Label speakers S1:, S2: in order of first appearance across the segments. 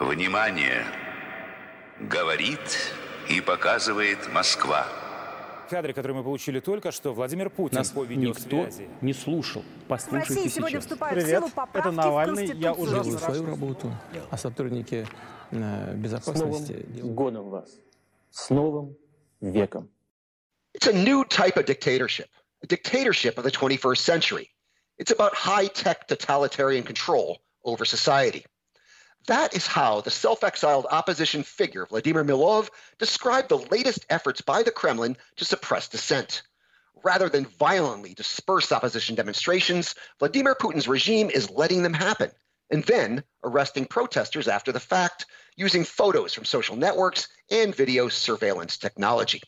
S1: Внимание! Говорит и показывает Москва.
S2: Кадры, которые мы получили только что, Владимир Путин
S3: Нас
S2: по
S3: никто не слушал.
S4: В
S3: Послушайте
S4: России сегодня
S3: сейчас.
S4: вступают в
S5: Привет,
S4: силу поправки
S5: это Навальный.
S4: в
S5: Я уже
S3: Делаю свою работу, а сотрудники э,
S6: С новым
S3: безопасности
S6: годом вас. С новым веком.
S7: It's a new type of dictatorship, a dictatorship of the 21st century. It's about high tech totalitarian control over society. That is how the self exiled opposition figure, Vladimir Milov, described the latest efforts by the Kremlin to suppress dissent. Rather than violently disperse opposition demonstrations, Vladimir Putin's regime is letting them happen and then arresting protesters after the fact using photos from social networks and video surveillance technology.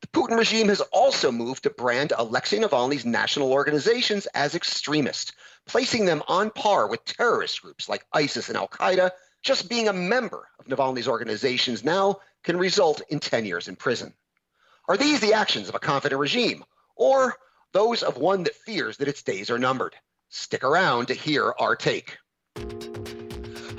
S7: The Putin regime has also moved to brand Alexei Navalny's national organizations as extremist, placing them on par with terrorist groups like ISIS and Al Qaeda. Just being a member of Navalny's organizations now can result in 10 years in prison. Are these the actions of a confident regime, or those of one that fears that its days are numbered? Stick around to hear our take.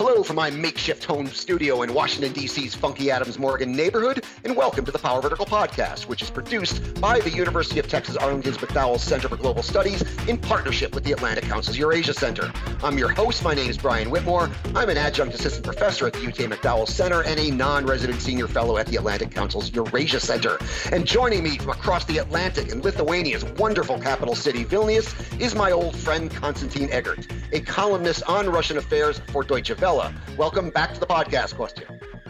S7: Hello from my makeshift home studio in Washington, D.C.'s Funky Adams Morgan neighborhood, and welcome to the Power Vertical Podcast, which is produced by the University of Texas Arlington's McDowell Center for Global Studies in partnership with the Atlantic Council's Eurasia Center. I'm your host. My name is Brian Whitmore. I'm an adjunct assistant professor at the UT McDowell Center and a non resident senior fellow at the Atlantic Council's Eurasia Center. And joining me from across the Atlantic in Lithuania's wonderful capital city, Vilnius, is my old friend Konstantin Eggert, a columnist on Russian affairs for Deutsche Welle. Welcome back to the podcast, Kostya.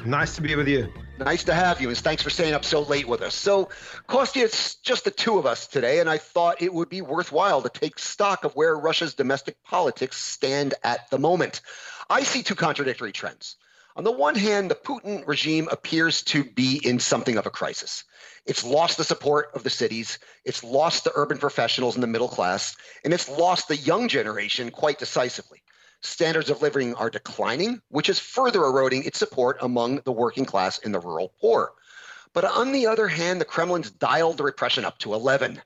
S8: Nice to be with you.
S7: Nice to have you, and thanks for staying up so late with us. So, Kostya, it's just the two of us today, and I thought it would be worthwhile to take stock of where Russia's domestic politics stand at the moment. I see two contradictory trends. On the one hand, the Putin regime appears to be in something of a crisis. It's lost the support of the cities, it's lost the urban professionals and the middle class, and it's lost the young generation quite decisively standards of living are declining, which is further eroding its support among the working class and the rural poor. But on the other hand, the Kremlin's dialed the repression up to 11.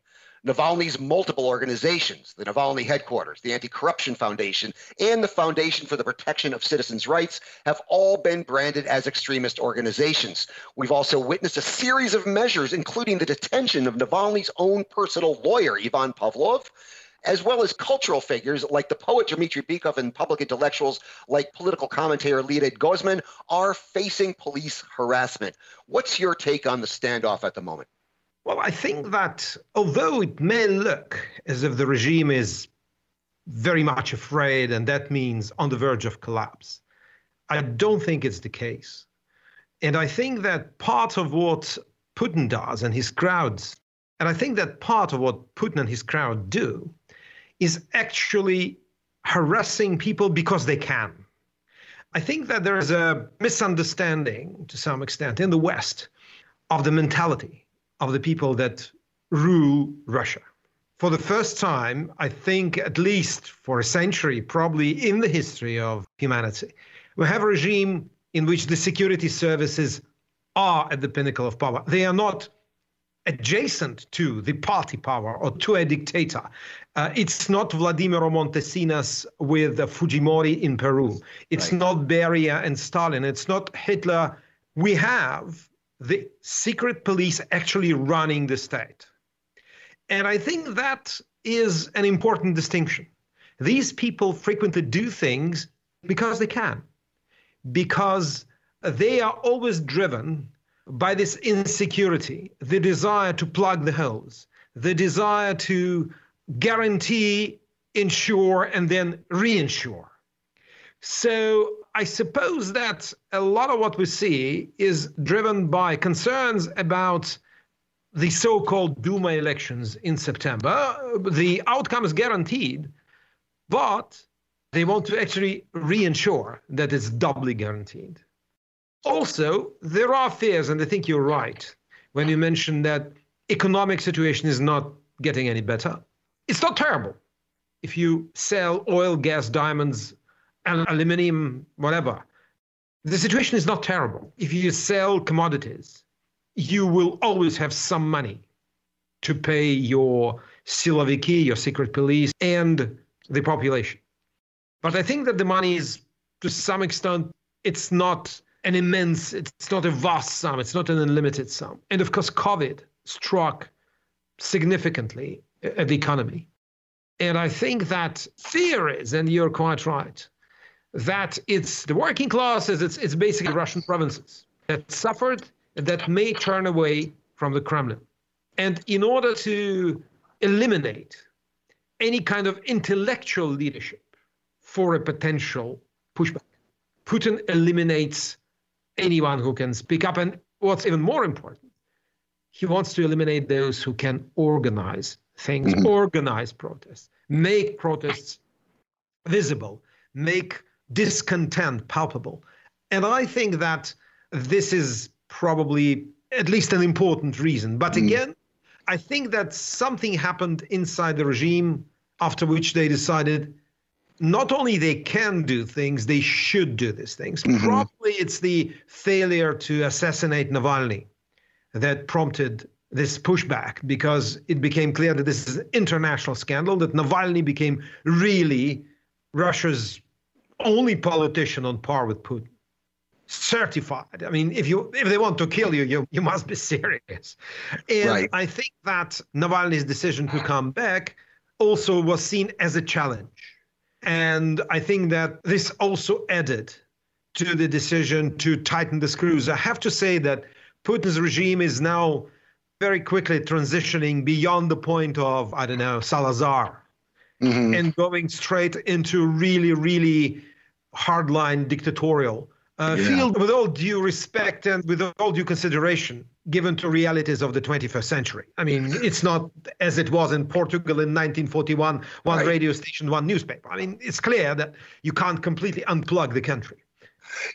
S7: Navalny's multiple organizations, the Navalny headquarters, the Anti Corruption Foundation, and the Foundation for the Protection of Citizens' Rights, have all been branded as extremist organizations. We've also witnessed a series of measures, including the detention of Navalny's own personal lawyer, Ivan Pavlov, as well as cultural figures like the poet Dmitry Bykov and public intellectuals like political commentator Leonid Gozman are facing police harassment. What's your take on the standoff at the moment?
S8: Well, I think that although it may look as if the regime is very much afraid and that means on the verge of collapse, I don't think it's the case. And I think that part of what Putin does and his crowds, and I think that part of what Putin and his crowd do is actually harassing people because they can. I think that there is a misunderstanding to some extent in the West of the mentality of the people that rule Russia. For the first time, I think, at least for a century, probably in the history of humanity, we have a regime in which the security services are at the pinnacle of power. They are not adjacent to the party power or to a dictator. Uh, it's not Vladimir Montesinos with Fujimori in Peru. It's
S7: Right.
S8: not Beria and Stalin. It's not Hitler. We have the secret police actually running the state. And I think that is an important distinction. These people frequently do things because they can, because they are always driven by this insecurity, the desire to plug the holes, the desire to guarantee, insure, and then reinsure. So I suppose that a lot of what we see is driven by concerns about the so-called Duma elections in September. The outcome is guaranteed, but they want to actually reinsure that it's doubly guaranteed. Also, there are fears, and I think you're right when you mention that economic situation is not getting any better. It's not terrible. If you sell oil, gas, diamonds, and aluminium, whatever, the situation is not terrible. If you sell commodities, you will always have some money to pay your siloviki, your secret police, and the population. But I think that the money is to some extent it's not an immense, it's not a vast sum, it's not an unlimited sum. And of course, COVID struck significantly at the economy. And I think that fear is, and you're quite right, that it's the working classes, it's, it's basically Russian provinces that suffered and that may turn away from the Kremlin. And in order to eliminate any kind of intellectual leadership for a potential pushback, Putin eliminates anyone who can speak up. And what's even more important, he wants to eliminate those who can organize things, mm-hmm. organize protests, make protests visible, make discontent palpable. And I think that this is probably at least an important reason. But mm. again, I think that something happened inside the regime after which they decided not only they can do things, they should do these things. Mm-hmm. Probably it's the failure to assassinate Navalny that prompted this pushback because it became clear that this is an international scandal, that Navalny became really Russia's only politician on par with Putin. Certified. I mean, if you if they want to kill you, you you must be serious. And right. I think that Navalny's decision to come back also was seen as a challenge. And I think that this also added to the decision to tighten the screws. I have to say that Putin's regime is now very quickly transitioning beyond the point of, I don't know, Salazar mm-hmm. and going straight into really, really hardline dictatorial uh, yeah. field with all due respect and with all due consideration given to realities of the 21st century. I mean, it's not as it was in Portugal in 1941, one right. radio station, one newspaper. I mean, it's clear that you can't completely unplug the country.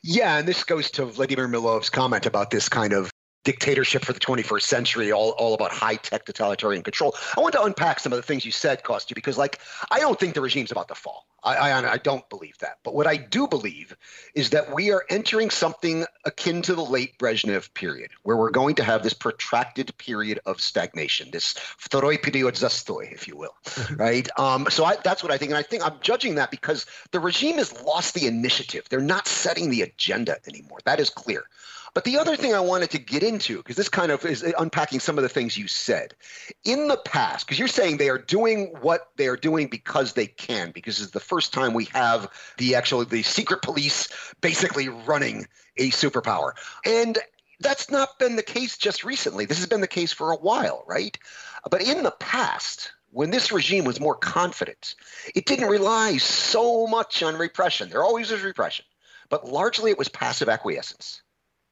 S7: Yeah, and this goes to Vladimir Milov's comment about this kind of dictatorship for the 21st century, all, all about high tech totalitarian control. I want to unpack some of the things you said, Kostya, because like I don't think the regime's about to fall. I, I, I don't believe that. But what I do believe is that we are entering something akin to the late Brezhnev period, where we're going to have this protracted period of stagnation, this второй период застой, if you will, right? Um, so I, that's what I think, and I think I'm judging that because the regime has lost the initiative. They're not setting the agenda anymore. That is clear. But the other thing I wanted to get into, because this kind of is unpacking some of the things you said. In the past, because you're saying they are doing what they are doing because they can, because it's the first time we have the actual the secret police basically running a superpower. And that's not been the case just recently. This has been the case for a while, right? But in the past, when this regime was more confident, it didn't rely so much on repression. There always was repression, but largely it was passive acquiescence.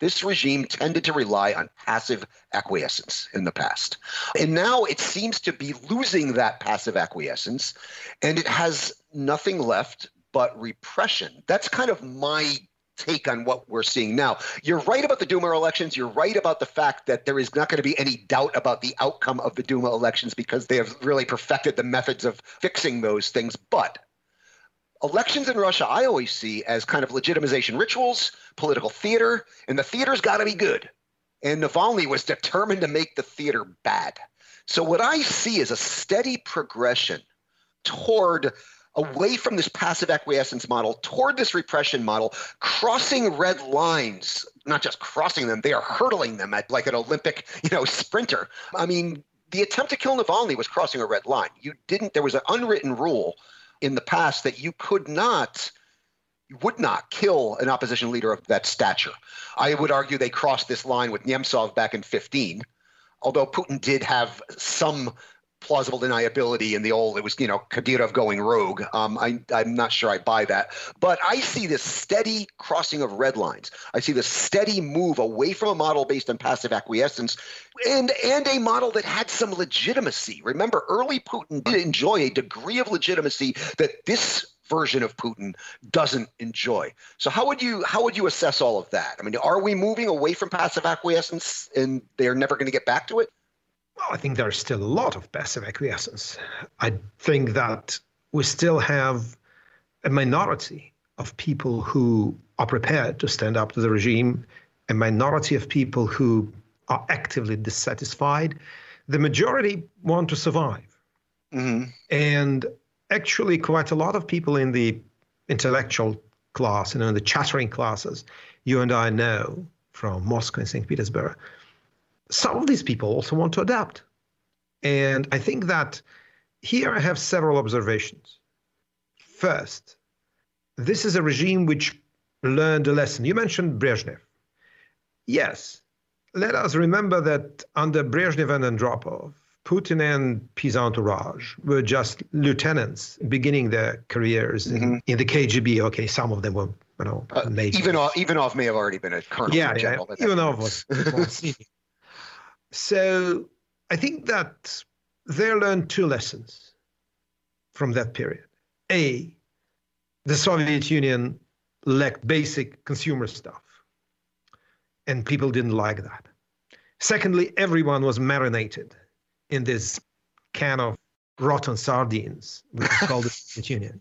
S7: This regime tended to rely on passive acquiescence in the past. And now it seems to be losing that passive acquiescence, and it has nothing left but repression. That's kind of my take on what we're seeing now. You're right about the Duma elections. You're right about the fact that there is not going to be any doubt about the outcome of the Duma elections because they have really perfected the methods of fixing those things. But elections in Russia, I always see as kind of legitimization rituals, political theater, and the theater's got to be good. And Navalny was determined to make the theater bad. So what I see is a steady progression toward away from this passive acquiescence model toward this repression model, crossing red lines, not just crossing them, they are hurdling them at like an Olympic, you know, sprinter. I mean, the attempt to kill Navalny was crossing a red line. You didn't, there was an unwritten rule in the past that you could not would not kill an opposition leader of that stature. I would argue they crossed this line with Nemtsov back in 15, although Putin did have some plausible deniability in the old it was you know kadyrov going rogue um, I, i'm not sure i buy that but i see this steady crossing of red lines i see this steady move away from a model based on passive acquiescence and and a model that had some legitimacy remember early putin did enjoy a degree of legitimacy that this version of Putin doesn't enjoy. So how would you how would you assess all of that? I mean, are we moving away from passive acquiescence and they're never going to get back to it?
S8: Well, I think there's still a lot of passive acquiescence. I think that we still have a minority of people who are prepared to stand up to the regime, a minority of people who are actively dissatisfied. The majority want to survive. Mm-hmm. And actually, quite a lot of people in the intellectual class, you know, the chattering classes you and I know from Moscow and St. Petersburg, some of these people also want to adapt. And I think that here I have several observations. First, this is a regime which learned a lesson. You mentioned Brezhnev. Yes, let us remember that under Brezhnev and Andropov, Putin and his entourage were just lieutenants beginning their careers mm-hmm. in, in, the KGB. Okay, some of them were, you know, uh,
S7: Ivanov, Ivanov may have already been a colonel.
S8: Yeah, yeah. Ivanov was. was so I think that they learned two lessons from that period. A, the Soviet Union lacked basic consumer stuff, and people didn't like that. Secondly, everyone was marinated in this can of rotten sardines, which is called the Soviet Union.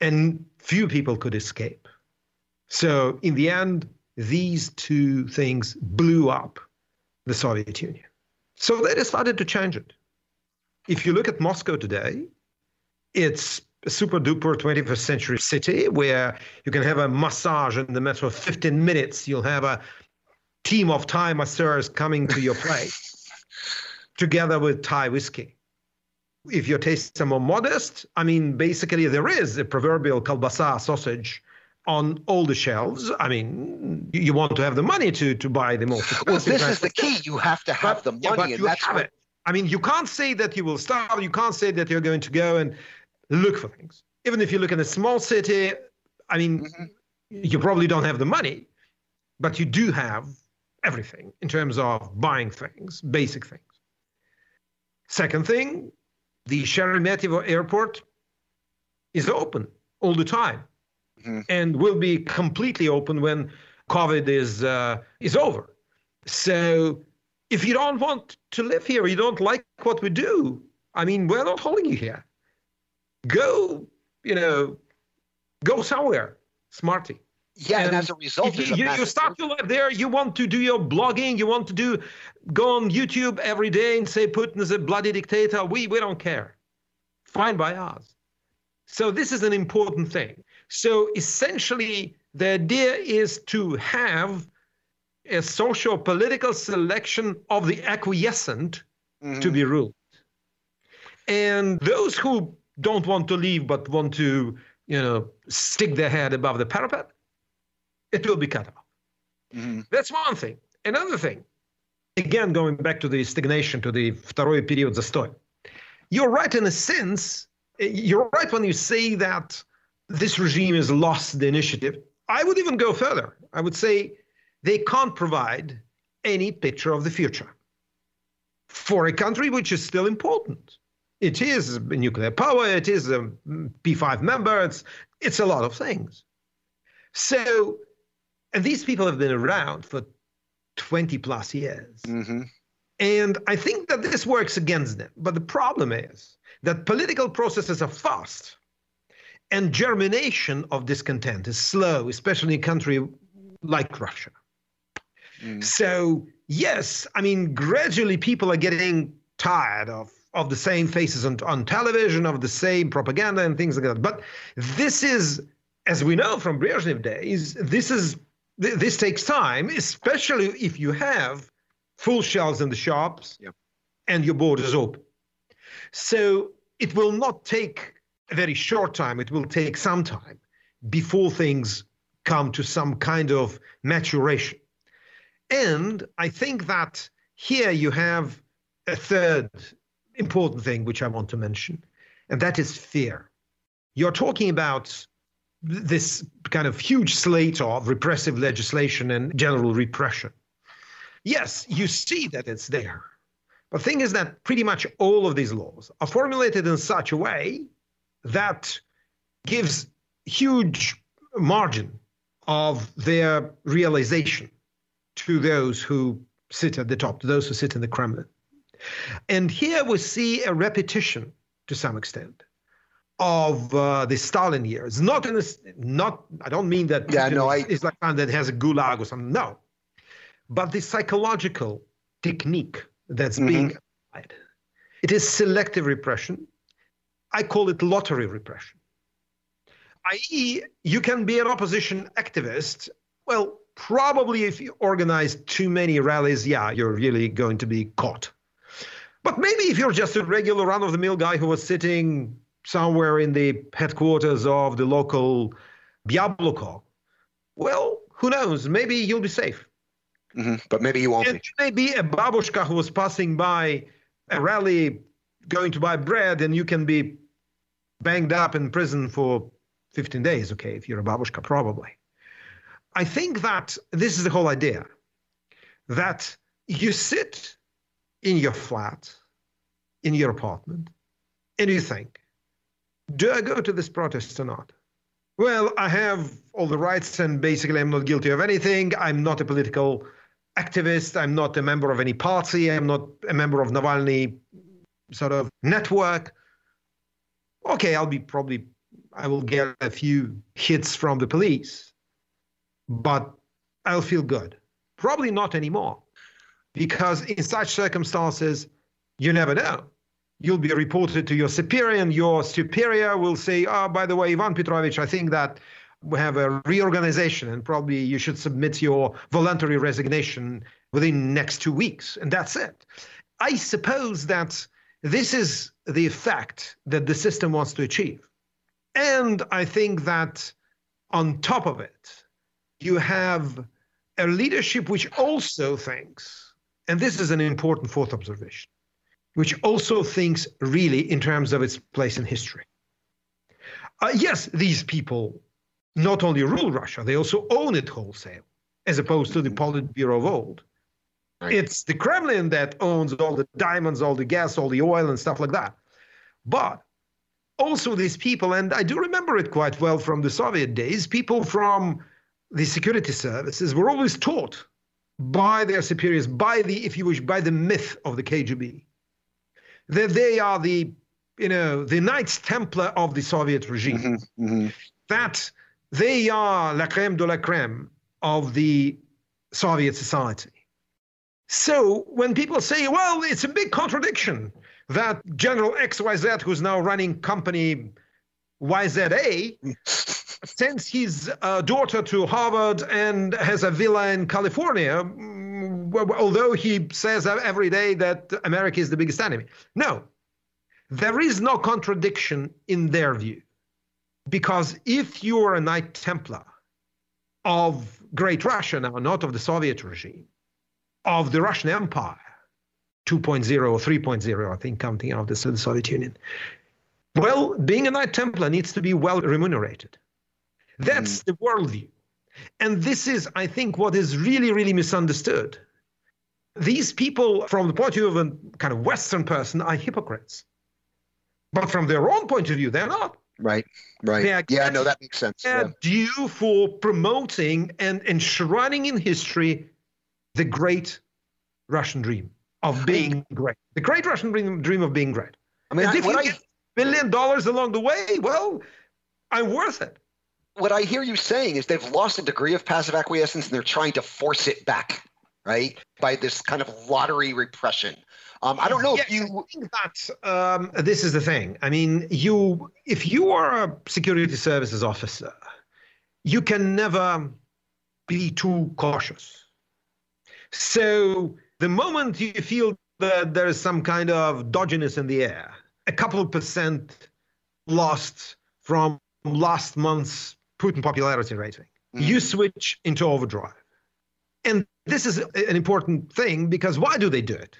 S8: And few people could escape. So, in the end, these two things blew up the Soviet Union. So they decided to change it. If you look at Moscow today, it's a super duper 21st century city where you can have a massage in the matter of 15 minutes. You'll have a team of Thai masseurs coming to your place together with Thai whiskey. If your tastes are more modest, I mean, basically there is a proverbial kolbasa sausage on all the shelves. I mean, you want to have the money to to buy the most
S7: Well, this is the key. You have to have but, the money, yeah, but
S8: you have what... it. I mean, you can't say that you will starve. You can't say that you're going to go and look for things. Even if you look in a small city, I mean, mm-hmm. you probably don't have the money, but you do have everything in terms of buying things, basic things. Second thing, the Sheremetyevo airport is open all the time mm-hmm. and will be completely open when COVID is uh, is over. So if you don't want to live here, you don't like what we do. I mean, we're not holding you here. Go, you know, go somewhere, smarty.
S7: Yeah, and, and as a result,
S8: you, you, you start your life there. You want to do your blogging. You want to do go on YouTube every day and say Putin is a bloody dictator. We we don't care. Fine by us. So this is an important thing. So essentially, the idea is to have a social political selection of the acquiescent mm-hmm. to be ruled. And those who don't want to leave but want to, you know, stick their head above the parapet, it will be cut off. Mm-hmm. That's one thing. Another thing, again, going back to the stagnation, to the второй период застой. You're right in a sense. You're right when you say that this regime has lost the initiative. I would even go further. I would say they can't provide any picture of the future for a country which is still important. It is nuclear power, it is a P5 member, it's, it's a lot of things. So and these people have been around for 20 plus years. Mm-hmm. And I think that this works against them. But the problem is that political processes are fast and germination of discontent is slow, especially in a country like Russia. Mm. So, yes, I mean, gradually people are getting tired of, of the same faces on, on television, of the same propaganda and things like that. But this is, as we know from Brezhnev days, this is th- this takes time, especially if you have full shelves in the shops yep. and your borders open. So it will not take a very short time, it will take some time before things come to some kind of maturation. And I think that here you have a third important thing which I want to mention, and that is fear. You're talking about this kind of huge slate of repressive legislation and general repression. Yes, you see that it's there. But the thing is that pretty much all of these laws are formulated in such a way that gives huge margin of their realization to those who sit at the top, to those who sit in the Kremlin. And here we see a repetition to some extent of uh, the Stalin years. Not in this, not. I don't mean that.
S7: Yeah, no,
S8: I. It's like that has a gulag or something. No, but the psychological technique that's mm-hmm. being applied. It is selective repression. I call it lottery repression. i.e., you can be an opposition activist. Well, probably if you organize too many rallies, yeah, you're really going to be caught. But maybe if you're just a regular run of the mill guy who was sitting somewhere in the headquarters of the local Yabloko, well, who knows? Maybe you'll be safe.
S7: Mm-hmm. But maybe you won't
S8: It
S7: be.
S8: may be a babushka who was passing by a rally going to buy bread, and you can be banged up in prison for 15 days, okay, if you're a babushka, probably. I think that this is the whole idea that you sit in your flat, in your apartment, and you think, do I go to this protest or not? Well, I have all the rights, and basically, I'm not guilty of anything. I'm not a political activist. I'm not a member of any party. I'm not a member of Navalny sort of network. Okay, I'll be probably, I will get a few hits from the police, but I'll feel good. Probably not anymore, because in such circumstances, you never know. You'll be reported to your superior, and your superior will say, Oh, by the way, Ivan Petrovich, I think that we have a reorganization, and probably you should submit your voluntary resignation within next two weeks, and that's it. I suppose that this is the effect that the system wants to achieve. And I think that on top of it, you have a leadership which also thinks, and this is an important fourth observation, which also thinks really in terms of its place in history. Uh, yes, these people not only rule Russia, they also own it wholesale, as opposed to the Politburo of old.
S7: Right.
S8: It's the Kremlin that owns all the diamonds, all the gas, all the oil, and stuff like that. But also, these people, and I do remember it quite well from the Soviet days, people from the security services were always taught by their superiors, by the, if you wish, by the myth of the KGB, that they are the, you know, the Knights Templar of the Soviet regime
S7: Mhm, mhm.
S8: that they are la creme de la creme of the Soviet society. So when people say, well, it's a big contradiction that General XYZ, who's now running company YZA, sends his uh, daughter to Harvard and has a villa in California, mm, although he says every day that America is the biggest enemy. No, there is no contradiction in their view. Because if you are a Knight Templar of Great Russia now, not of the Soviet regime, of the Russian Empire, 2.0 or 3.0, I think, counting out the Soviet Union, well, being a Knight Templar needs to be well remunerated. That's mm. the worldview. And this is, I think, what is really, really misunderstood. These people, from the point of view of a kind of Western person, are hypocrites. But from their own point of view, they're not.
S7: Right, right.
S8: Yeah,
S7: Yeah, no, that makes sense.
S8: They're
S7: Yeah.
S8: due for promoting and enshrining in history the great Russian dream of being great. The great Russian dream, dream of being great.
S7: I mean, I,
S8: if you
S7: I,
S8: get billion dollars along the way, well, I'm worth it.
S7: what I hear you saying is they've lost a degree of passive acquiescence and they're trying to force it back, right? By this kind of lottery repression. Um, I don't know if you.
S8: That um, this is the thing. I mean, you if you are a security services officer, you can never be too cautious. So the moment you feel that there is some kind of dodginess in the air, a couple of percent lost from last month's Putin popularity rating,
S7: Mhm.
S8: you switch into overdrive. And this is an important thing because why do they do it?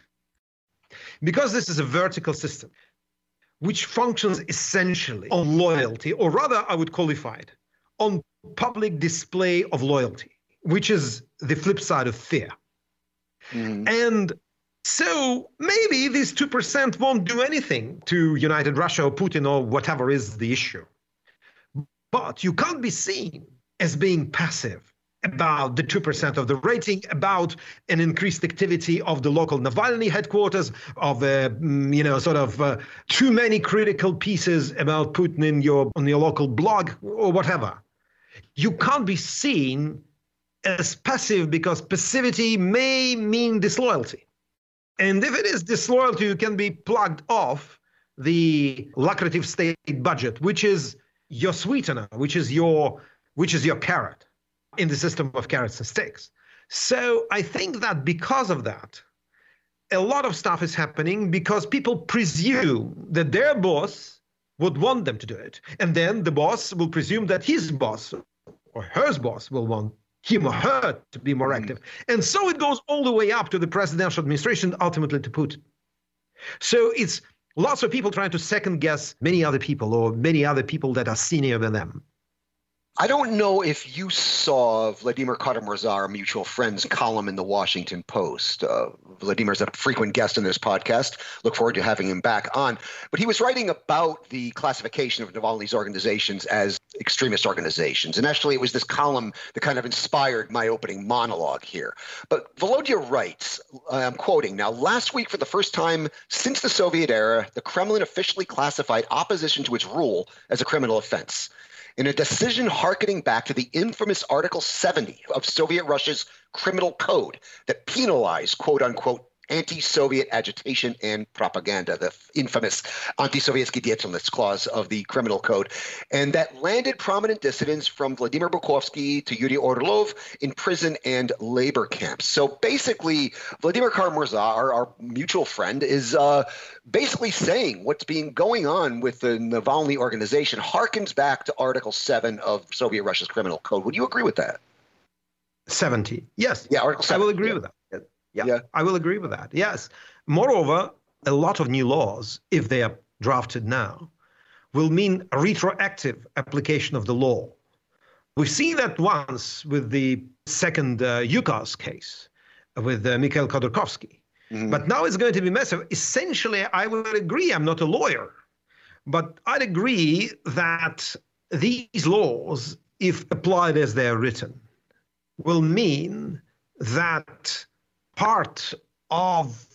S8: Because this is a vertical system which functions essentially on loyalty, or rather, I would qualify it on public display of loyalty, which is the flip side of fear.
S7: Mhm.
S8: And so maybe these 2% won't do anything to United Russia or Putin or whatever is the issue. But you can't be seen as being passive about the 2% of the rating, about an increased activity of the local Navalny headquarters, of, uh, mm, you know, sort of uh, too many critical pieces about Putin in your, on your local blog or whatever. You can't be seen as passive because passivity may mean disloyalty. And if it is disloyalty, you can be plugged off the lucrative state budget, which is your sweetener, which is your which is your carrot in the system of carrots and sticks. So I think that because of that, a lot of stuff is happening because people presume that their boss would want them to do it. And then the boss will presume that his boss or her boss will want him or her to be more active. Mm. And so it goes all the way up to the presidential administration, ultimately to Putin. So it's lots of people trying to second guess many other people or many other people that are senior than them.
S7: I don't know if you saw Vladimir Kara-Murza, our mutual friend's column in the Washington Post. Uh, Vladimir's a frequent guest in this podcast. Look forward to having him back on. But he was writing about the classification of Navalny's organizations as extremist organizations. And actually, it was this column that kind of inspired my opening monologue here. But Volodya writes, I'm quoting now, last week, for the first time since the Soviet era, the Kremlin officially classified opposition to its rule as a criminal offense in a decision harkening back to the infamous Article 70 of Soviet Russia's criminal code that penalized, quote unquote, anti Soviet agitation and propaganda, the infamous anti-Soviet Deitelnitz clause of the criminal code. And that landed prominent dissidents from Vladimir Bukovsky to Yuri Orlov in prison and labor camps. So basically, Vladimir Kara-Murza, our, our mutual friend, is uh, basically saying what's been going on with the Navalny organization harkens back to Article 7 of Soviet Russia's criminal code. Would you agree with that?
S8: 70. Yes.
S7: Yeah, Article 7.
S8: I will agree
S7: yeah.
S8: with that. Yeah, yeah, I will agree with that. Yes. Moreover, a lot of new laws, if they are drafted now, will mean a retroactive application of the law. We've seen that once with the second uh, Yukos case with uh, Mikhail Khodorkovsky. Mm-hmm. But now it's going to be massive. Essentially, I would agree, I'm not a lawyer, but I'd agree that these laws, if applied as they're written, will mean that part of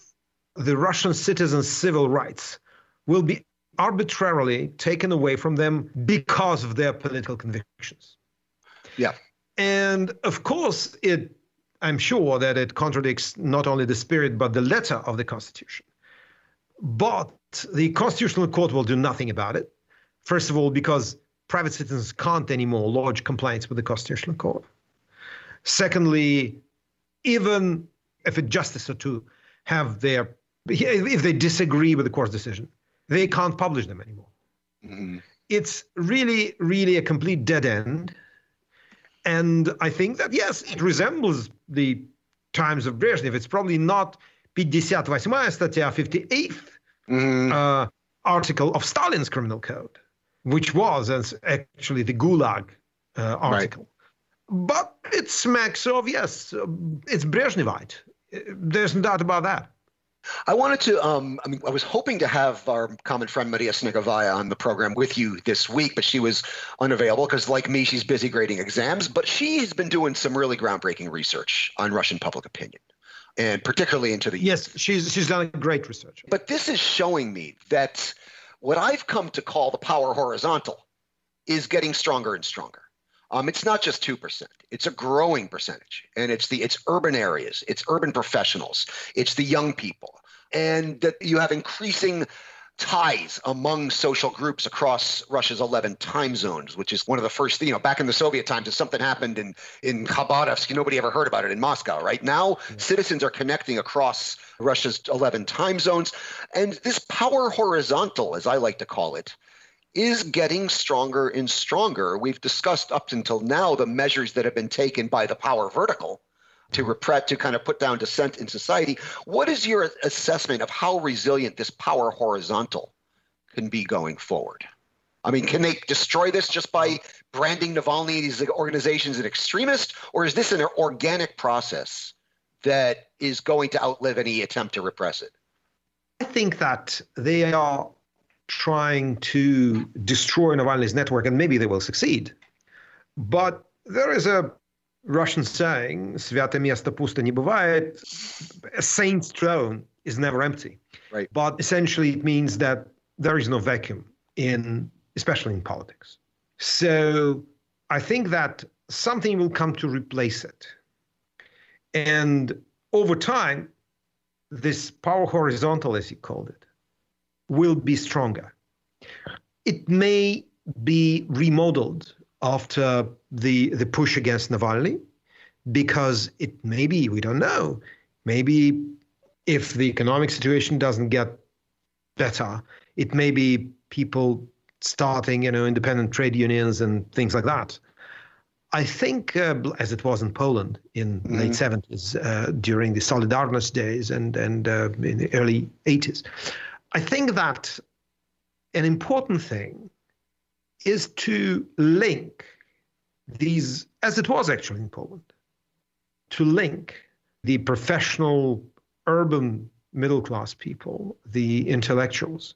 S8: the Russian citizens' civil rights will be arbitrarily taken away from them because of their political convictions.
S7: Yeah.
S8: And of course, it I'm sure that it contradicts not only the spirit but the letter of the Constitution. But the Constitutional Court will do nothing about it. First of all, because private citizens can't anymore lodge complaints with the Constitutional Court. Secondly, even if a justice or two have their if they disagree with the court's decision, they can't publish them anymore. Mm-hmm. It's really, really a complete dead end. And I think that yes, it resembles the times of Brezhnev. It's probably not 58 статья, 58th mm-hmm. uh, article of Stalin's criminal code, which was actually the Gulag uh, article. Right. But it smacks of, yes, it's Brezhnevite. there's no doubt about that.
S7: I wanted to. Um, I mean, I was hoping to have our common friend Maria Snegovaya on the program with you this week, but she was unavailable because, like me, she's busy grading exams. But she has been doing some really groundbreaking research on Russian public opinion, and particularly into the
S8: yes, she's she's done great research.
S7: But this is showing me that what I've come to call the power horizontal is getting stronger and stronger. Um, it's not just 2%. It's a growing percentage. And it's the it's urban areas, it's urban professionals, it's the young people. And that you have increasing ties among social groups across Russia's 11 time zones, which is one of the first, you know, back in the Soviet times, if something happened in, in Khabarovsk, nobody ever heard about it in Moscow, right? Now, mm-hmm. citizens are connecting across Russia's 11 time zones. And this power horizontal, as I like to call it, is getting stronger and stronger. We've discussed up until now the measures that have been taken by the power vertical to repress, to kind of put down dissent in society. What is your assessment of how resilient this power horizontal can be going forward? I mean, can they destroy this just by branding Navalny and these organizations an extremist, or is this an organic process that is going to outlive any attempt to repress it?
S8: I think that they are trying to destroy Navalny's network, and maybe they will succeed. But there is a Russian saying, "Святое место пусто не бывает." A saint's throne is never empty.
S7: Right.
S8: But essentially, it means that there is no vacuum in, especially in politics. So I think that something will come to replace it, and over time, this power horizontal, as he called it, will be stronger. It may be remodeled after the the push against Navalny because it maybe we don't know maybe if the economic situation doesn't get better it may be people starting you know independent trade unions and things like that I think, uh, as it was in Poland in mm-hmm. late 70s uh, during the Solidarność days and and uh, in the early 80s, I think that an important thing is to link these, as it was actually in Poland, to link the professional, urban middle class people, the intellectuals,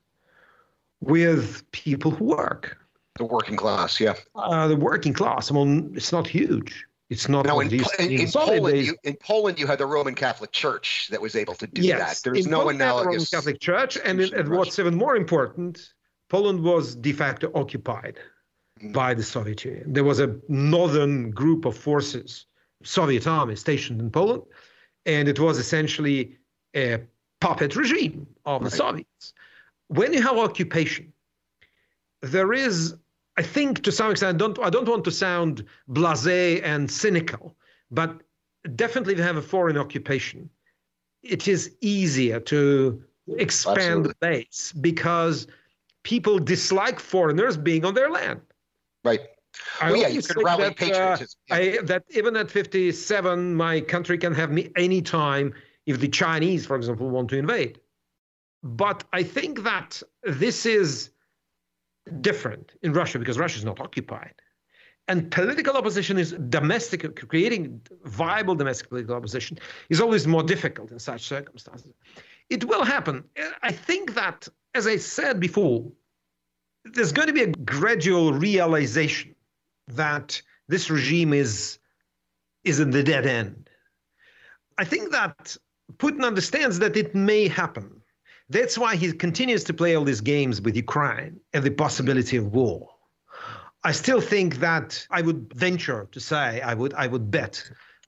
S8: with people who work
S7: the working class, yeah.
S8: Uh, the working class. I mean, it's not huge. It's not.
S7: No, in, in, in, Poland, you, in Poland, you had the Roman Catholic Church that was able to do
S8: yes,
S7: that. There's
S8: in
S7: no
S8: Poland,
S7: analogous.
S8: Roman Catholic Church, and, in, and what's even more important, Poland was de facto occupied mm. by the Soviet Union. There was a northern group of forces, Soviet army stationed in Poland, and it was essentially a puppet regime of right. the Soviets. When you have occupation, there is I think to some extent, I don't, I don't want to sound blasé and cynical, but definitely if you have a foreign occupation, it is easier to expand Absolutely. the base because people dislike foreigners being on their land.
S7: Right.
S8: I well, yeah, you can rally that, patriotism. Uh, I, that even at 57, my country can have me anytime if the Chinese, for example, want to invade. But I think that this is different in Russia because Russia is not occupied. And political opposition is domestic, creating viable domestic political opposition is always more difficult in such circumstances. It will happen. Uh, I think that, as I said before, there's going to be a gradual realization that this regime is, is in the dead end. I think that Putin understands that it may happen that's why he continues to play all these games with Ukraine and the possibility of war. I still think that I would venture to say, I would, I would bet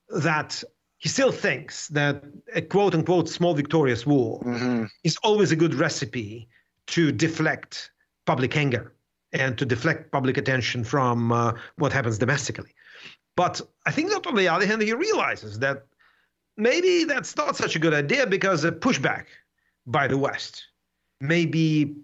S8: that he still thinks that a quote unquote small victorious war mm-hmm. is always a good recipe to deflect public anger and to deflect public attention from uh, what happens domestically. But I think that on the other hand, he realizes that maybe that's not such a good idea because a pushback by the West may be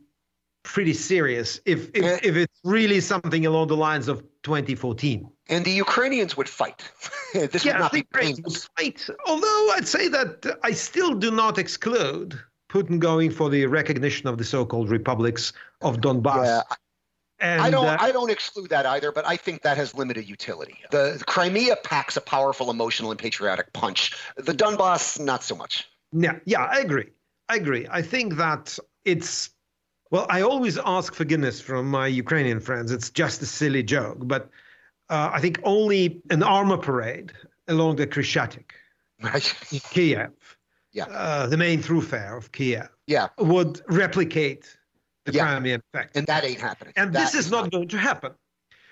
S8: pretty serious if if, uh, if it's really something along the lines of 2014.
S7: And the Ukrainians would fight. this yeah, would not be
S8: painless. Fight. Although I'd say that I still do not exclude Putin going for the recognition of the so-called republics of Donbass. Yeah.
S7: And, I don't. Uh, I don't exclude that either, but I think that has limited utility. The, the Crimea packs a powerful emotional and patriotic punch. The Donbass, not so much.
S8: Yeah, yeah, I agree. I agree. I think that it's well, I always ask forgiveness from my Ukrainian friends. It's just a silly joke, but uh, I think only an armor parade along the Khreshchatyk. Kiev, yeah, uh, the main thoroughfare of Kiev,
S7: yeah,
S8: would replicate the yeah. Crimean effect,
S7: and that ain't happening.
S8: And
S7: that
S8: this is not going to happen.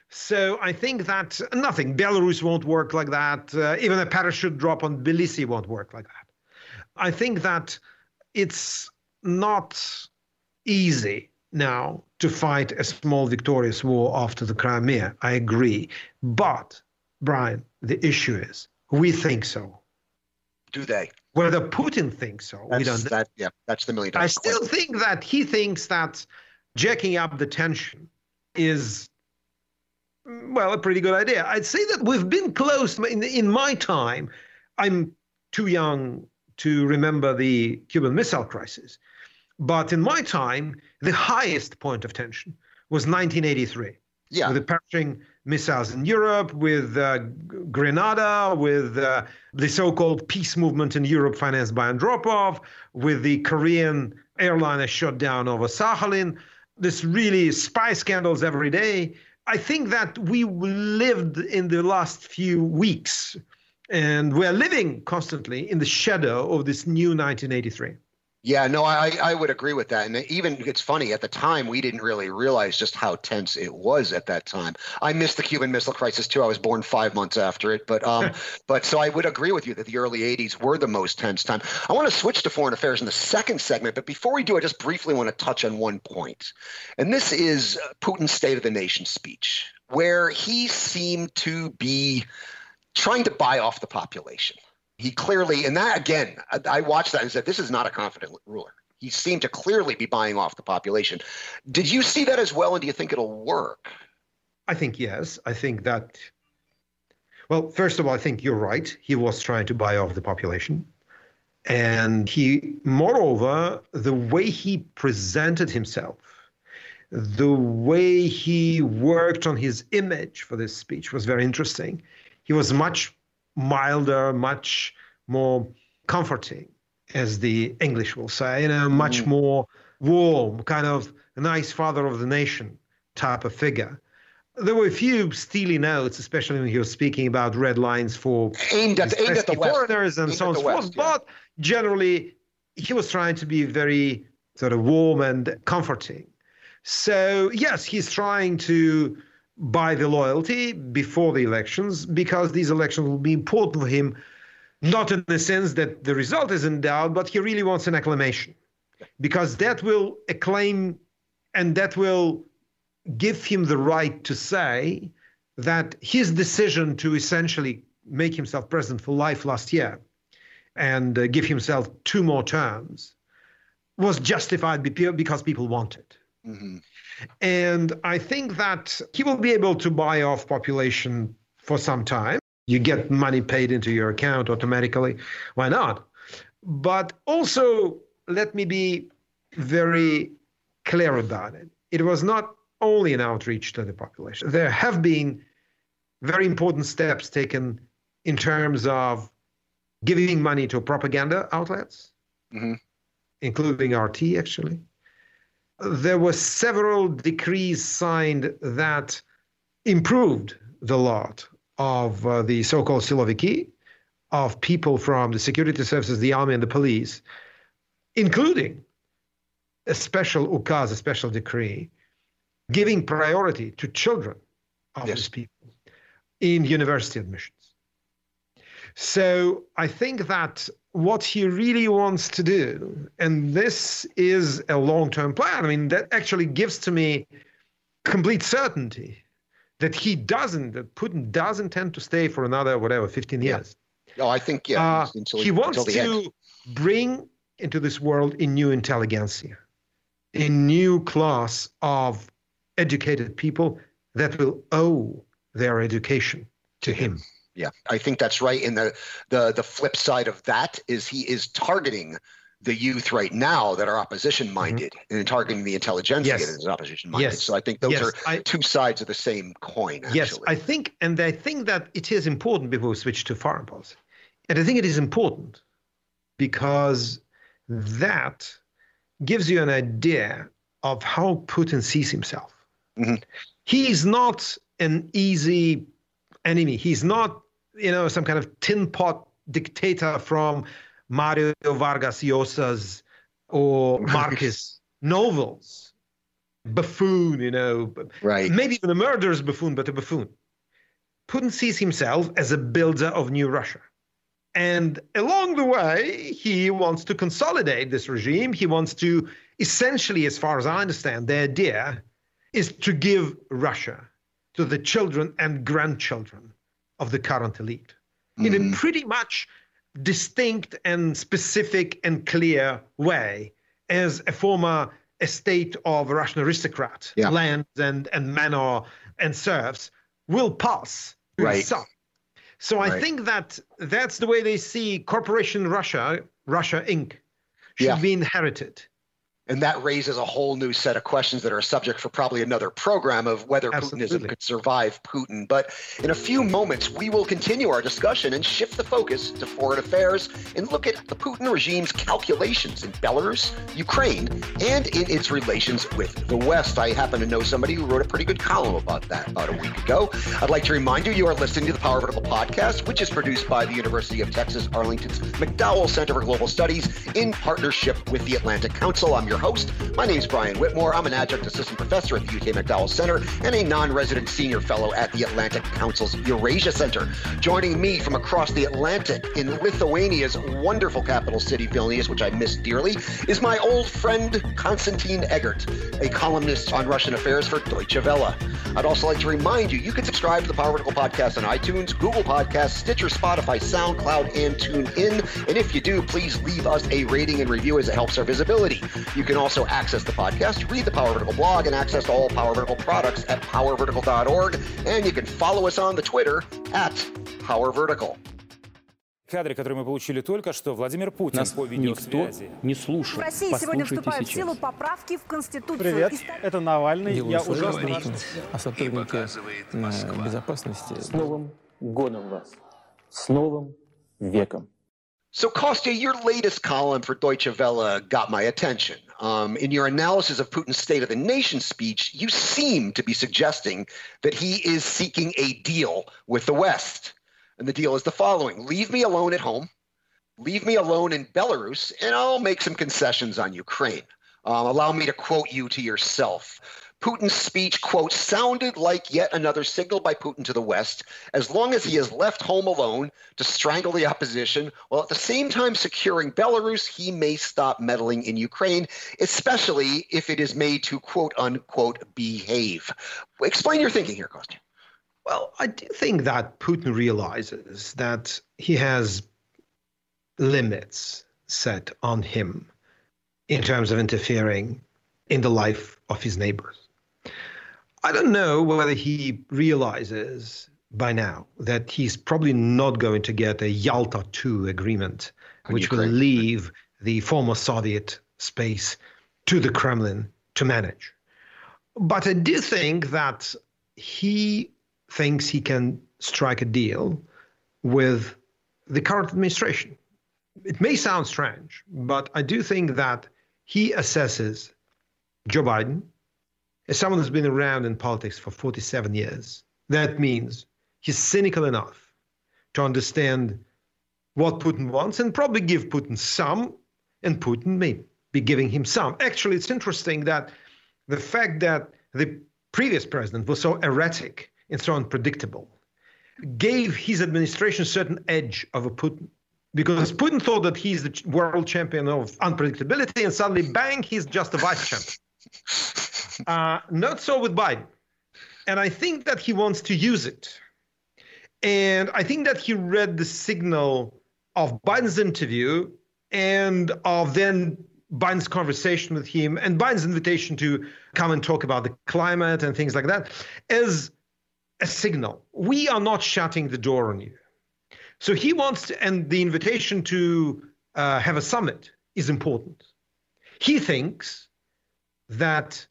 S8: So I think that nothing. Belarus won't work like that. Uh, even a parachute drop on Tbilisi won't work like that. I think that it's not easy now to fight a small victorious war after the Crimea. I agree. But, Brian, the issue is we think so.
S7: Do they?
S8: Whether Putin thinks so,
S7: that's,
S8: we don't.
S7: That, yeah, that's the million.
S8: I still question. think that he thinks that jacking up the tension is, well, a pretty good idea. I'd say that we've been close in, in my time. I'm too young to remember the Cuban Missile Crisis. But in my time, the highest point of tension was 1983. Yeah. With the Pershing missiles in Europe, with uh, Grenada, with uh, the so called peace movement in Europe financed by Andropov, with the Korean airliner shot down over Sakhalin. This really spy scandals every day. I think that we lived in the last few weeks and we're living constantly in the shadow of this new 1983.
S7: Yeah, no, I, I would agree with that. And even it's funny, at the time, we didn't really realize just how tense it was at that time. I missed the Cuban Missile Crisis too. I was born five months after it. But um, but so I would agree with you that the early 80s were the most tense time. I want to switch to foreign affairs in the second segment. But before we do, I just briefly want to touch on one point. And this is Putin's State of the Nation speech, where he seemed to be trying to buy off the population he clearly, and that again, I, watched that and said, this is not a confident ruler. He seemed to clearly be buying off the population. Did you see that as well, and do you think it'll work?
S8: I think yes. I think that. Well, first of all, I think you're right. He was trying to buy off the population. And he, moreover, the way he presented himself, the way he worked on his image for this speech was very interesting. He was much milder, much more comforting, as the English will say, you know, much mm. more warm, kind of a nice father of the nation type of figure. There were a few steely notes, especially when he was speaking about red lines for
S7: aimed at, aimed at the
S8: foreigners and
S7: aimed
S8: so on and so forth.
S7: Yeah.
S8: But generally, he was trying to be very sort of warm and comforting. So yes, he's trying to buy the loyalty before the elections because these elections will be important for him, not in the sense that the result is in doubt, but he really wants an acclamation because that will acclaim and that will give him the right to say that his decision to essentially make himself president for life last year and uh, give himself two more terms was justified because people wanted. Mm-hmm. And I think that he will be able to buy off population for some time. You get money paid into your account automatically. Why not? But also, let me be very clear about it. It was not only an outreach to the population, there have been very important steps taken in terms of giving money to propaganda outlets, mm-hmm. including RT, actually there were several decrees signed that improved the lot of uh, the so-called Siloviki, of people from the security services, the army, and the police, including a special ukaz, a special decree, giving priority to children of yes. these people in university admissions. So I think that what he really wants to do, and this is a long term plan, I mean, that actually gives to me complete certainty that he doesn't, that Putin does intend to stay for another, whatever, 15 years.
S7: Yeah. Oh, I think, yeah. Uh,
S8: until, he wants to end. bring into this world a new intelligentsia, a new class of educated people that will owe their education to him.
S7: Yeah, I think that's right. And the the the flip side of that is he is targeting the youth right now that are opposition minded mm-hmm. and targeting the intelligentsia yes. that is opposition minded. Yes. So I think those yes. are I, two sides of the same coin. Actually.
S8: Yes, I think, and I think that it is important before we switch to foreign policy. And I think it is important because that gives you an idea of how Putin sees himself. Mm-hmm. He is not an easy enemy. He's not you know, some kind of tin pot dictator from Mario Vargas Llosa's or Marquez novels. Buffoon, you know.
S7: Right.
S8: Maybe even a murderous buffoon, but a buffoon. Putin sees himself as a builder of new Russia. And along the way, he wants to consolidate this regime. He wants to essentially, as far as I understand, the idea is to give Russia to the children and grandchildren of the current elite mm-hmm. in a pretty much distinct and specific and clear way as a former estate of Russian aristocrat, yeah. lands and, and manor and serfs will pass to right. So right. I think that that's the way they see Corporation Russia, Russia Inc., should yeah. be inherited
S7: And that raises a whole new set of questions that are a subject for probably another program of whether
S8: Absolutely.
S7: Putinism could survive Putin. But in a few moments, we will continue our discussion and shift the focus to foreign affairs and look at the Putin regime's calculations in Belarus, Ukraine, and in its relations with the West. I happen to know somebody who wrote a pretty good column about that about a week ago. I'd like to remind you, you are listening to the Power Vertical podcast, which is produced by the University of Texas Arlington's McDowell Center for Global Studies in partnership with the Atlantic Council. I'm your host. My name is Brian Whitmore. I'm an adjunct assistant professor at the UT McDowell Center and a non-resident senior fellow at the Atlantic Council's Eurasia Center. Joining me from across the Atlantic in Lithuania's wonderful capital city, Vilnius, which I miss dearly, is my old friend Konstantin Eggert, a columnist on Russian affairs for Deutsche Welle. I'd also like to remind you, you can subscribe to the Power Vertical podcast on iTunes, Google Podcasts, Stitcher, Spotify, SoundCloud, and TuneIn. And if you do, please leave us a rating and review as it helps our visibility. You can also access the podcast, read the Power Vertical blog, and access all Power Vertical products at powervertical.org. And you can follow us on the Twitter at Power Vertical.
S2: Кадры, которые мы получили только что, Владимир Путин
S3: Нас
S2: по
S3: никто не слушал.
S4: В России сегодня
S3: Послушайте
S4: вступают в силу
S3: сейчас.
S4: поправки в Конституцию.
S5: Привет,
S4: И
S5: это Навальный.
S3: Делаю
S5: Я
S3: работу.
S5: рад.
S3: А сотрудники
S1: показывает
S3: э, безопасности
S6: С Новым годом вас! С Новым веком!
S7: So, Kostya, your latest column for Deutsche Welle got my attention. Um, in your analysis of Putin's State of the Nation speech, you seem to be suggesting that he is seeking a deal with the West. And the deal is the following Leave me alone at home, leave me alone in Belarus, and I'll make some concessions on Ukraine. Um, allow me to quote you to yourself. Putin's speech, quote, sounded like yet another signal by Putin to the West, as long as he is left home alone to strangle the opposition, while at the same time securing Belarus, he may stop meddling in Ukraine, especially if it is made to, quote unquote, behave. Explain your thinking here, Kostya.
S8: Well, I do think that Putin realizes that he has limits set on him in terms of interfering in the life of his neighbors. I don't know whether he realizes by now that he's probably not going to get a Yalta II agreement, which will leave the former Soviet space to the Kremlin to manage. But I do think that he thinks he can strike a deal with the current administration. It may sound strange, but I do think that he assesses Joe Biden as someone who's been around in politics for 47 years. That means he's cynical enough to understand what Putin wants and probably give Putin some, and Putin may be giving him some. Actually, it's interesting that the fact that the previous president was so erratic and so unpredictable gave his administration a certain edge over Putin. Because Putin thought that he's the world champion of unpredictability, and suddenly, bang, he's just a vice champion. Uh, not so with Biden. And I think that he wants to use it. And I think that he read the signal of Biden's interview and of then Biden's conversation with him and Biden's invitation to come and talk about the climate and things like that as a signal. We are not shutting the door on you. So he wants to, and the invitation to uh, have a summit is important. He thinks that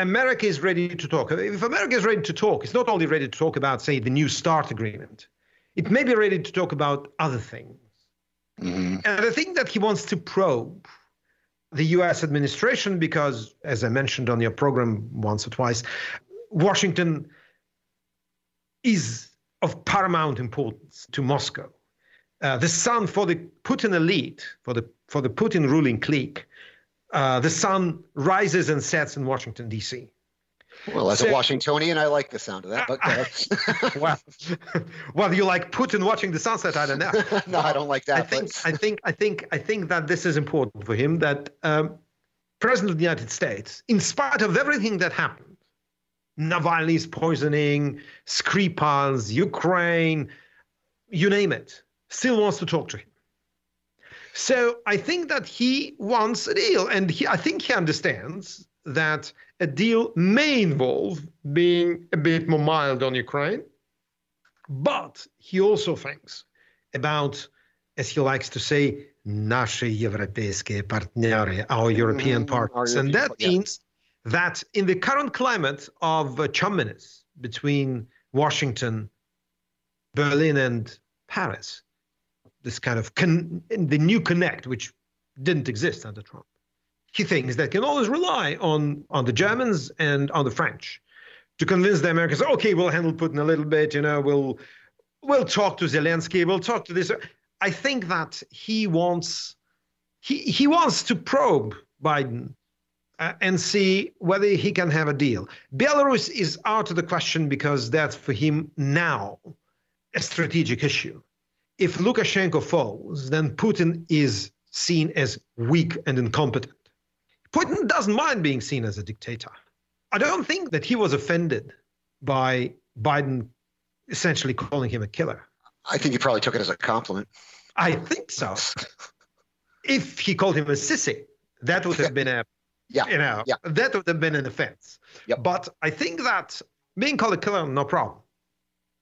S8: America is ready to talk. If America is ready to talk, it's not only ready to talk about, say, the New START agreement, it may be ready to talk about other things. And I think that he wants to probe the US administration because, as I mentioned on your program once or twice, Washington is of paramount importance to Moscow. Uh, the sun for the Putin elite, for the for the Putin ruling clique, uh, the sun rises and sets in Washington D.C.
S7: Well, as a Washingtonian, I like the sound of that, but go
S8: well, well, you like Putin watching the sunset? I don't know.
S7: no, I don't like that.
S8: I think, I think, I think, I think that this is important for him. That um, President of the United States, in spite of everything that happened, Navalny's poisoning, Skripal's, Ukraine, you name it, still wants to talk to him. So I think that he wants a deal, and he, I think he understands that a deal may involve being a bit more mild on Ukraine, but he also thinks about as he likes to say, наши европейские партнеры, our European
S7: Mhm, our
S8: partners. and
S7: European
S8: that
S7: par- yeah.
S8: means that in the current climate of uh, chumminess between Washington, Berlin, and Paris, this kind of con- the new connect, which didn't exist under Trump, he thinks that can always rely on on the Germans and on the French to convince the Americans. Okay, we'll handle Putin a little bit. You know, we'll we'll talk to Zelensky. We'll talk to this. I think that he wants he he wants to probe Biden uh, and see whether he can have a deal. Belarus is out of the question because that's for him now a strategic issue. If Lukashenko falls, then Putin is seen as weak and incompetent. Putin doesn't mind being seen as a dictator. I don't think that he was offended by Biden essentially calling him a killer.
S7: I think he probably took it as a compliment.
S8: I think so. If he called him a sissy, that would have been a,
S7: Yeah,
S8: you know,
S7: yeah.
S8: that would have been an offense.
S7: Yep.
S8: But I think that being called a killer, no problem.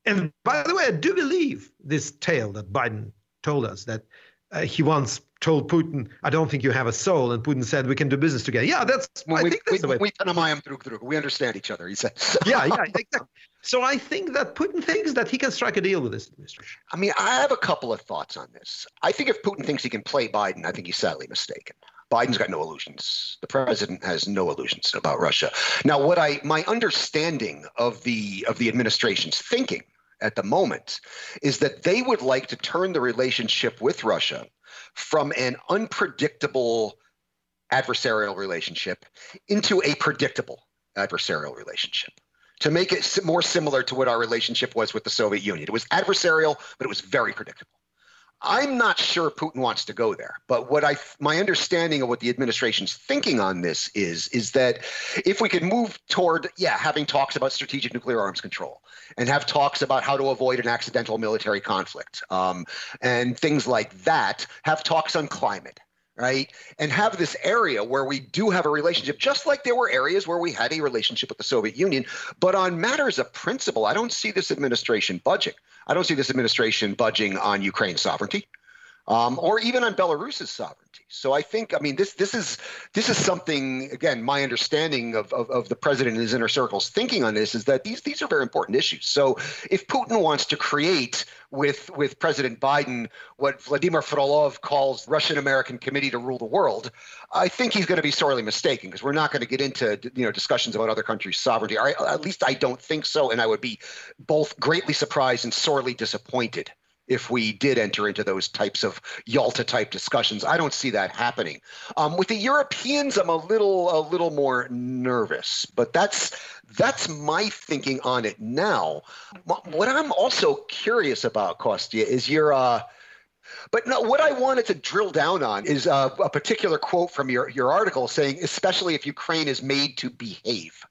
S8: And by the way, I do believe this tale that Biden told us that uh, he once told Putin, "I don't think you have a soul," and Putin said, "We can do business together." Yeah, that's. I
S7: we,
S8: think that's
S7: we,
S8: the way.
S7: we, Panamayam drug drug. we understand each other, he said.
S8: yeah, yeah, exactly. So I think that Putin thinks that he can strike a deal with this administration.
S7: I mean, I have a couple of thoughts on this. I think if Putin thinks he can play Biden, I think he's sadly mistaken. Biden's got no illusions. The president has no illusions about Russia. Now, what I my understanding of the of the administration's thinking at the moment is that they would like to turn the relationship with Russia from an unpredictable adversarial relationship into a predictable adversarial relationship to make it more similar to what our relationship was with the Soviet Union. It was adversarial, but it was very predictable. I'm not sure Putin wants to go there, but what I my understanding of what the administration's thinking on this is is that if we could move toward yeah having talks about strategic nuclear arms control and have talks about how to avoid an accidental military conflict um, and things like that, have talks on climate, right? And have this area where we do have a relationship, just like there were areas where we had a relationship with the Soviet Union. But on matters of principle, I don't see this administration budging. I don't see this administration budging on Ukraine sovereignty. Um, or even on Belarus's sovereignty. So I think, I mean, this this is this is something. Again, my understanding of, of, of the president and his inner circles thinking on this is that these these are very important issues. So if Putin wants to create with with President Biden what Vladimir Frolov calls Russian American Committee to Rule the World, I think he's going to be sorely mistaken because we're not going to get into you know discussions about other countries' sovereignty. Or at least I don't think so, and I would be both greatly surprised and sorely disappointed if we did enter into those types of Yalta type discussions. I don't see that happening. Um, with the Europeans, I'm a little a little more nervous, but that's that's my thinking on it now. What I'm also curious about, Kostya, is your. Uh, but no, what I wanted to drill down on is uh, a particular quote from your, your article saying, especially if Ukraine is made to behave.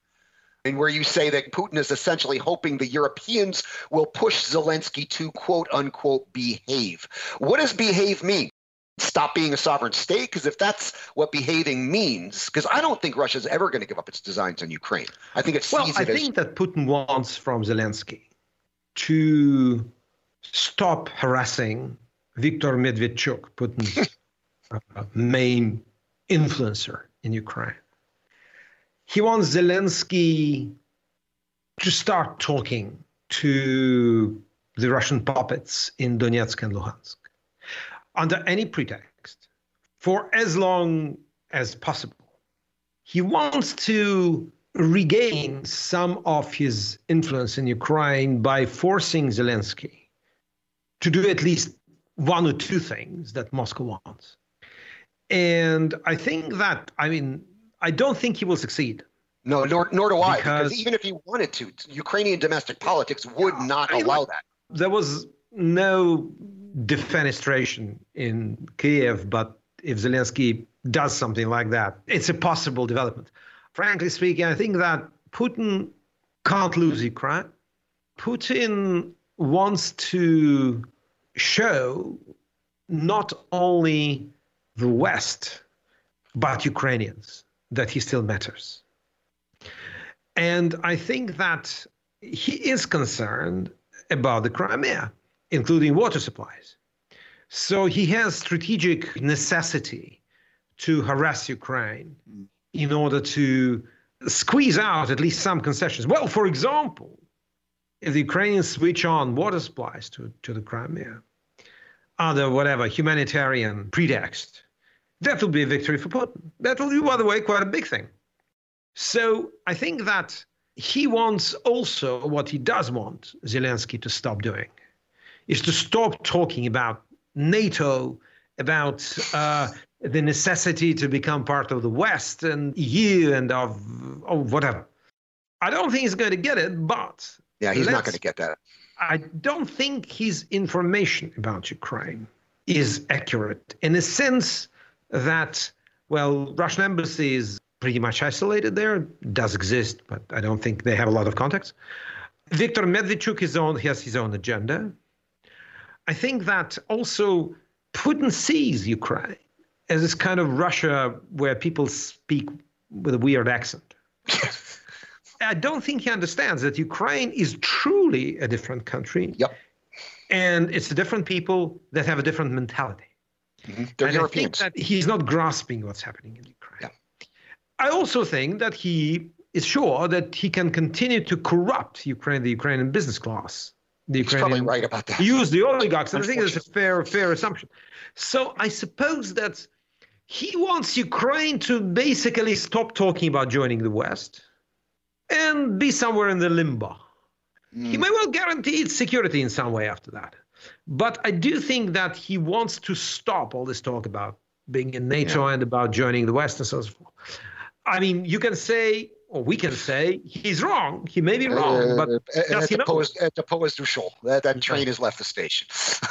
S7: And where you say that Putin is essentially hoping the Europeans will push Zelensky to quote unquote behave. What does behave mean? Stop being a sovereign state? Because if that's what behaving means, because I don't think Russia's ever going to give up its designs on Ukraine. I think it sees
S8: Well, I
S7: it as
S8: think that Putin wants from Zelensky to stop harassing Viktor Medvedchuk, Putin's uh, main influencer in Ukraine. He wants Zelensky to start talking to the Russian puppets in Donetsk and Luhansk under any pretext for as long as possible. He wants to regain some of his influence in Ukraine by forcing Zelensky to do at least one or two things that Moscow wants. And I think that, I mean, I don't think he will succeed.
S7: no, nor, nor do I, because,
S8: Because-
S7: even if he wanted to, Ukrainian domestic politics would not
S8: I
S7: allow that.
S8: There was no defenestration in Kiev, but if Zelensky does something like that, it's a possible development. Frankly speaking, I think that Putin can't lose Ukraine. Putin wants to show not only the West, but Ukrainians that he still matters. And I think that he is concerned about the Crimea, including water supplies. So he has strategic necessity to harass Ukraine in order to squeeze out at least some concessions. Well, for example, if the Ukrainians switch on water supplies to, to the Crimea under whatever humanitarian pretext, that will be a victory for Putin. That will be, by the way, quite a big thing. So I think that he wants also what he does want Zelensky to stop doing is to stop talking about NATO, about uh, the necessity to become part of the West and EU and of, of whatever. I don't think he's going to get it, but
S7: yeah, he's not going to get that.
S8: I don't think his information about Ukraine is accurate in a sense that, well, Russian embassy is pretty much isolated there, does exist, but I don't think they have a lot of contacts. Viktor Medvedchuk is on, he has his own agenda. I think that also Putin sees Ukraine as this kind of Russia where people speak with a weird accent. I don't think he understands that Ukraine is truly a different country.
S7: Yep.
S8: And it's different people that have a different mentality.
S7: Mm-hmm. They're
S8: and
S7: Europeans.
S8: I think that he's not grasping what's happening in Ukraine.
S7: Yeah.
S8: I also think that he is sure that he can continue to corrupt Ukraine, the Ukrainian business class. The
S7: He's probably right about that.
S8: Use the oligarchs. And I think that's a fair, fair assumption. So I suppose that he wants Ukraine to basically stop talking about joining the West and be somewhere in the limbo. Mm. He may well guarantee its security in some way after that. But I do think that he wants to stop all this talk about being in NATO yeah. and about joining the West and so forth. I mean, you can say, or we can say, he's wrong. He may be wrong, uh, but does
S7: at
S8: he
S7: the
S8: know?
S7: Post, at the post du show, that, that train has left the station.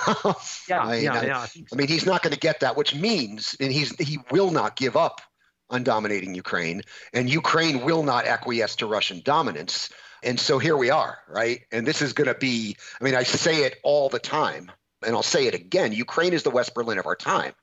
S8: yeah,
S7: I,
S8: yeah,
S7: I,
S8: yeah. I,
S7: so. I mean, he's not going to get that, which means, and he's he will not give up on dominating Ukraine, and Ukraine will not acquiesce to Russian dominance. And so here we are, right? And this is going to be, I mean, I say it all the time, and I'll say it again Ukraine is the West Berlin of our time.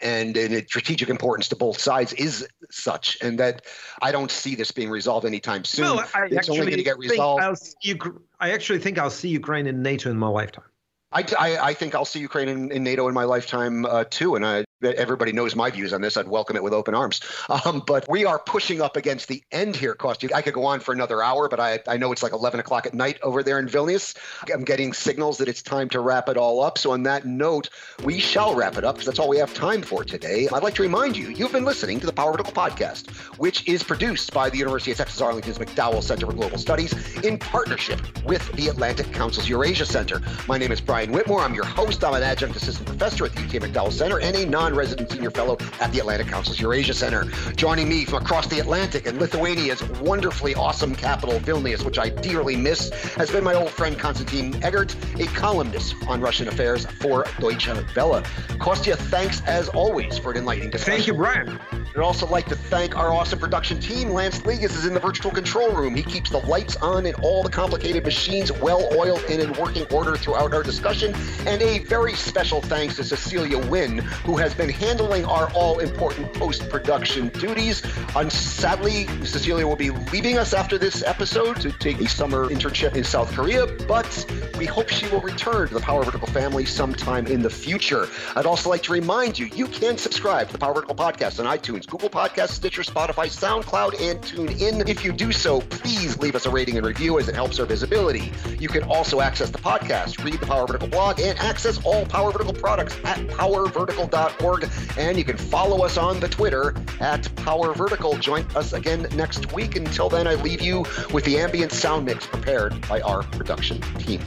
S7: And, and its strategic importance to both sides is such, and that I don't see this being resolved anytime soon.
S8: No, I
S7: it's only going to get resolved.
S8: I'll see, I actually think I'll see Ukraine in NATO in my lifetime.
S7: I, I, I think I'll see Ukraine in, in NATO in my lifetime uh, too, and I, everybody knows my views on this. I'd welcome it with open arms. Um, but we are pushing up against the end here, Kostya. I could go on for another hour, but I, I know it's like 11 o'clock at night over there in Vilnius. I'm getting signals that it's time to wrap it all up. So on that note, we shall wrap it up because that's all we have time for today. I'd like to remind you, you've been listening to the Power Vertical Podcast, which is produced by the University of Texas Arlington's McDowell Center for Global Studies in partnership with the Atlantic Council's Eurasia Center. My name is Brian Whitmore. I'm your host. I'm an adjunct assistant professor at the UT McDowell Center and a non-resident senior fellow at the Atlantic Council's Eurasia Center. Joining me from across the Atlantic in Lithuania's wonderfully awesome capital, Vilnius, which I dearly miss, has been my old friend Konstantin Eggert, a columnist on Russian affairs for Deutsche Welle. Kostya, thanks as always for an enlightening discussion.
S8: Thank you, Brian.
S7: I'd also like to thank our awesome production team. Lance Legas is in the virtual control room. He keeps the lights on and all the complicated machines well oiled and in working order throughout our discussion. And a very special thanks to Cecilia Wynn, who has been handling our all important post production duties. And sadly, Cecilia will be leaving us after this episode to take a summer internship in South Korea, but we hope she will return to the Power Vertical family sometime in the future. I'd also like to remind you you can subscribe to the Power Vertical podcast on iTunes, Google Podcasts, Stitcher, Spotify, SoundCloud, and TuneIn. If you do so, please leave us a rating and review as it helps our visibility. You can also access the podcast, read the Power Vertical blog, and access all Power Vertical products at powervertical.org. And you can follow us on the Twitter at Power Vertical. Join us again next week. Until then, I leave you with the ambient sound mix prepared by our production team.